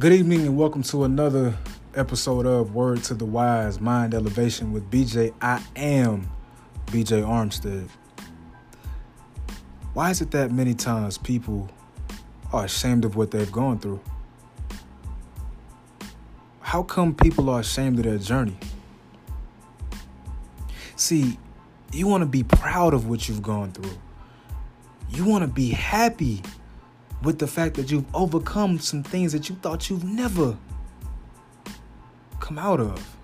Good evening and welcome to another episode of Word to the Wise Mind Elevation with BJ. I am BJ Armstead. Why is it that many times people are ashamed of what they've gone through? How come people are ashamed of their journey? See, you want to be proud of what you've gone through. You want to be happy with the fact that you've overcome some things that you thought you've never come out of.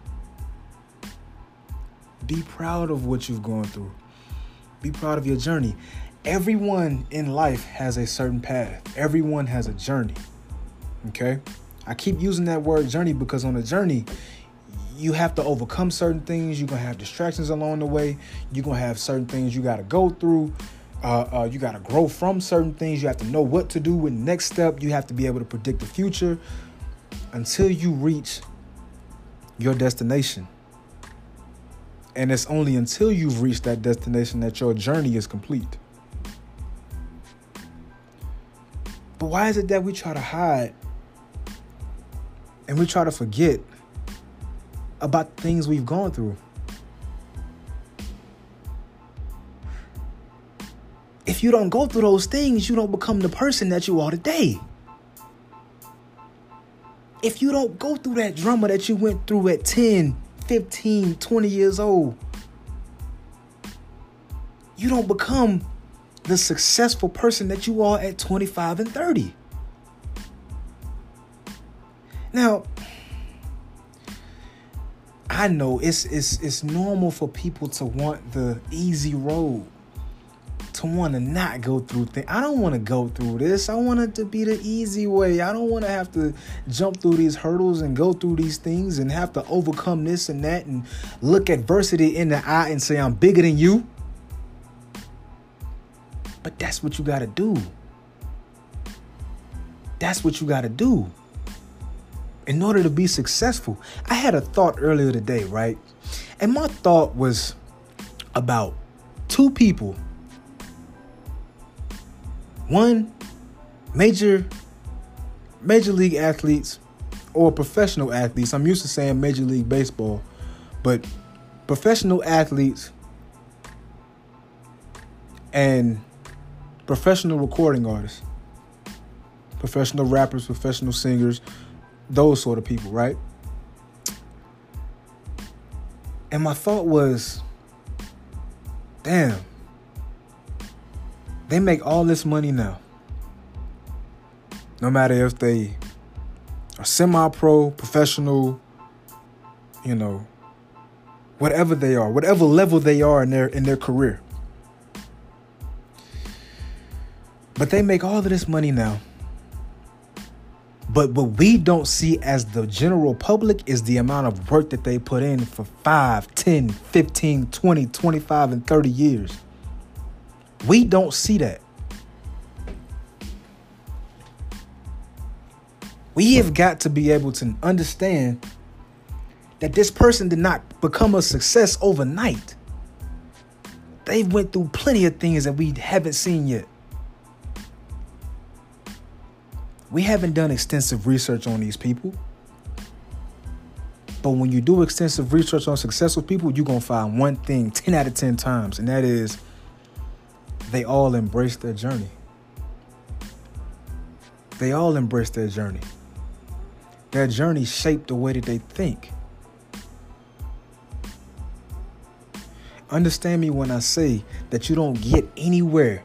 Be proud of what you've gone through. Be proud of your journey. Everyone in life has a certain path. Everyone has a journey. Okay? I keep using that word journey because on a journey, you have to overcome certain things. You're going to have distractions along the way. You're going to have certain things you got to go through. Uh, uh, you got to grow from certain things. You have to know what to do with next step. You have to be able to predict the future until you reach your destination. And it's only until you've reached that destination that your journey is complete. But why is it that we try to hide and we try to forget about things we've gone through? You don't go through those things, you don't become the person that you are today. If you don't go through that drama that you went through at 10, 15, 20 years old, you don't become the successful person that you are at 25 and 30. Now, I know it's it's it's normal for people to want the easy road to want to not go through things. I don't want to go through this. I want it to be the easy way. I don't want to have to jump through these hurdles and go through these things and have to overcome this and that and look adversity in the eye and say, I'm bigger than you. But that's what you got to do. That's what you got to do in order to be successful. I had a thought earlier today, right? And my thought was about two people one major major league athletes or professional athletes. I'm used to saying major league baseball, but professional athletes and professional recording artists, professional rappers, professional singers, those sort of people, right? And my thought was, damn, they make all this money now. No matter if they are semi pro, professional, you know, whatever they are, whatever level they are in their in their career. But they make all of this money now. But what we don't see as the general public is the amount of work that they put in for 5, 10, 15, 20, 25, and 30 years. We don't see that. We have hmm. got to be able to understand that this person did not become a success overnight. They went through plenty of things that we haven't seen yet. We haven't done extensive research on these people. But when you do extensive research on successful people, you're going to find one thing 10 out of 10 times, and that is they all embrace their journey. They all embrace their journey. Their journey shaped the way that they think. Understand me when I say that you don't get anywhere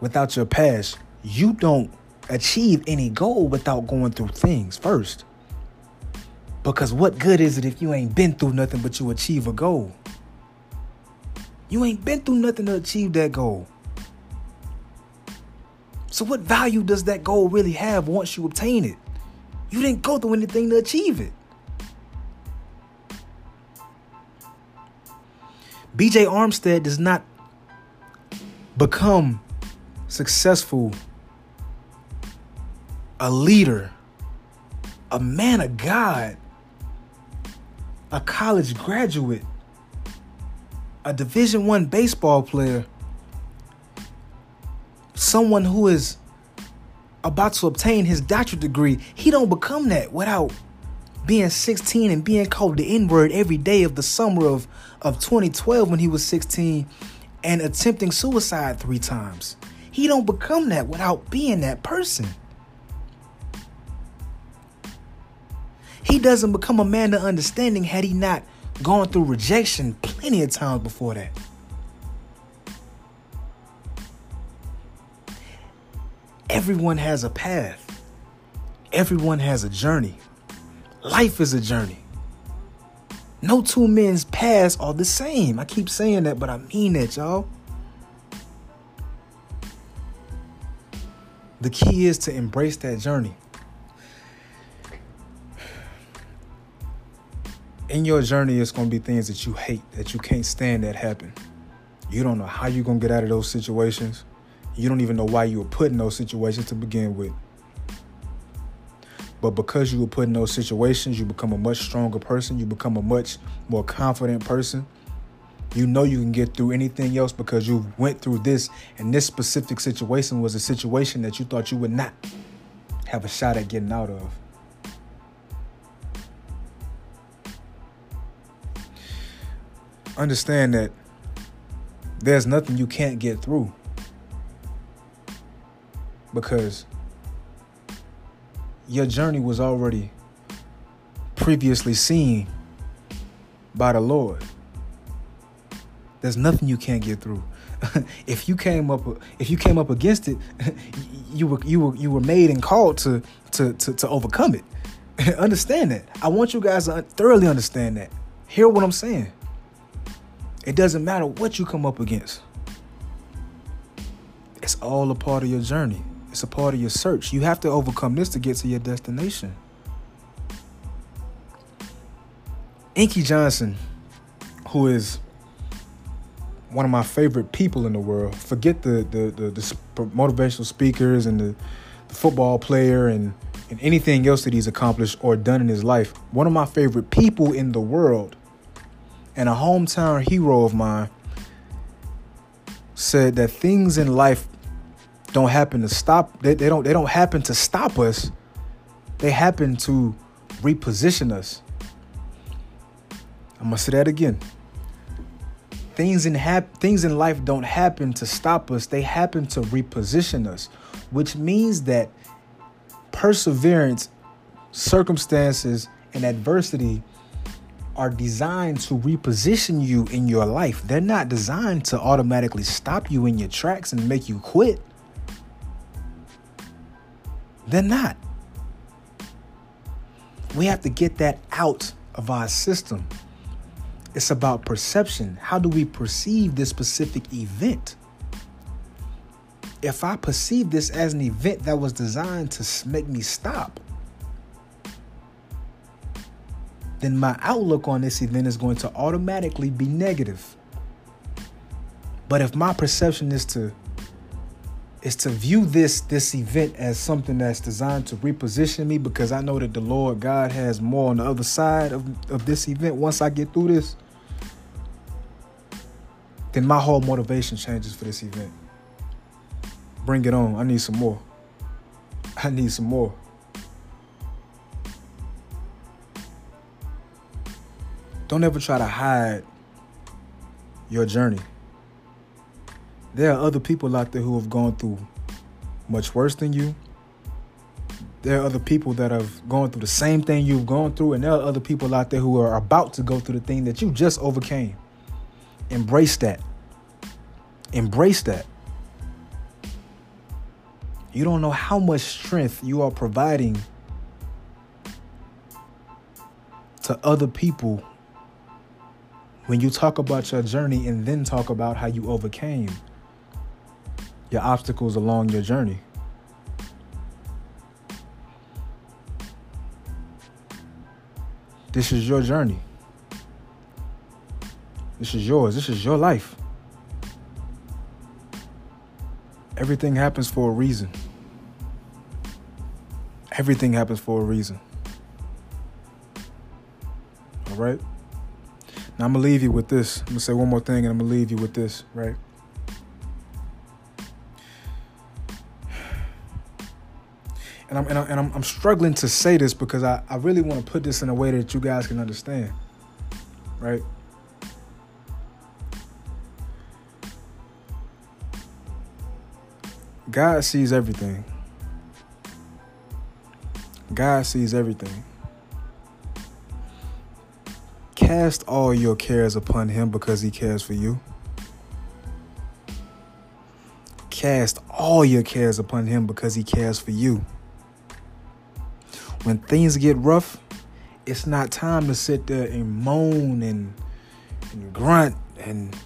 without your past. You don't achieve any goal without going through things first. Because what good is it if you ain't been through nothing but you achieve a goal? You ain't been through nothing to achieve that goal. So, what value does that goal really have once you obtain it? You didn't go through anything to achieve it. BJ Armstead does not become successful, a leader, a man of God, a college graduate a division 1 baseball player someone who is about to obtain his doctorate degree, he don't become that without being 16 and being called the N-word every day of the summer of, of 2012 when he was 16 and attempting suicide three times. He don't become that without being that person. He doesn't become a man of understanding had he not gone through rejection plenty of times before that. Everyone has a path. Everyone has a journey. Life is a journey. No two men's paths are the same. I keep saying that, but I mean that, y'all. The key is to embrace that journey. In your journey, it's going to be things that you hate, that you can't stand that happen. You don't know how you're going to get out of those situations. You don't even know why you were put in those situations to begin with. But because you were put in those situations, you become a much stronger person. You become a much more confident person. You know you can get through anything else because you went through this, and this specific situation was a situation that you thought you would not have a shot at getting out of. Understand that there's nothing you can't get through because your journey was already previously seen by the Lord. There's nothing you can't get through. if you came up if you came up against it, you were you were you were made and called to to to, to overcome it. understand that. I want you guys to thoroughly understand that. Hear what I'm saying. It doesn't matter what you come up against. It's all a part of your journey. It's a part of your search. You have to overcome this to get to your destination. Inky Johnson, who is one of my favorite people in the world. Forget the the, the, the motivational speakers and the, the football player and, and anything else that he's accomplished or done in his life. One of my favorite people in the world and a hometown hero of mine said that things in life don't happen to stop they, they don't they don't happen to stop us. They happen to reposition us. I'm gonna say that again. Things in hap- things in life don't happen to stop us they happen to reposition us which means that perseverance circumstances and adversity are designed to reposition you in your life they're not designed to automatically stop you in your tracks and make you quit they're not. We have to get that out of our system. It's about perception. How do we perceive this specific event? If I perceive this as an event that was designed to make me stop, then my outlook on this event is going to automatically be negative. But if my perception is to is to view this this event as something that's designed to reposition me because I know that the Lord God has more on the other side of, of this event once I get through this, then my whole motivation changes for this event. Bring it on. I need some more. I need some more. Don't ever try to hide your journey there are other people out there who have gone through much worse than you. There are other people that have gone through the same thing you've gone through, and there are other people out there who are about to go through the thing that you just overcame. Embrace that. Embrace that. You don't know how much strength you are providing to other people when you talk about your journey and then talk about how you overcame your obstacles along your journey. This is your journey. This is yours. This is your life. Everything happens for a reason. Everything happens for a reason. All right? Now I'm to leave you with this. I'm to say one more thing and I'm to leave you with this, right? and I'm and, I, and I'm, I'm struggling to say this because I, I really want to put this in a way that you guys can understand, right? God sees everything. God sees everything. Cast all your cares upon him because he cares for you. Cast all your cares upon him because he cares for you. When things get rough, it's not time to sit there and moan and, and grunt and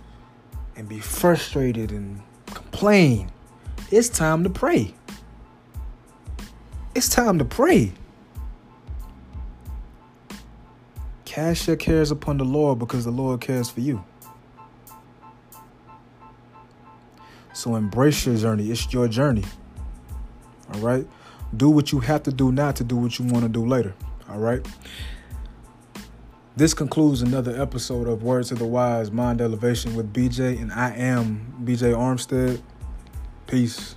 and be frustrated and complain. It's time to pray. It's time to pray. Cast your cares upon the Lord because the Lord cares for you. So embrace your journey. It's your journey. All right? Do what you have to do now to do what you want to do later. All right? This concludes another episode of Words of the Wise Mind Elevation with BJ, and I am BJ Armstead. Peace.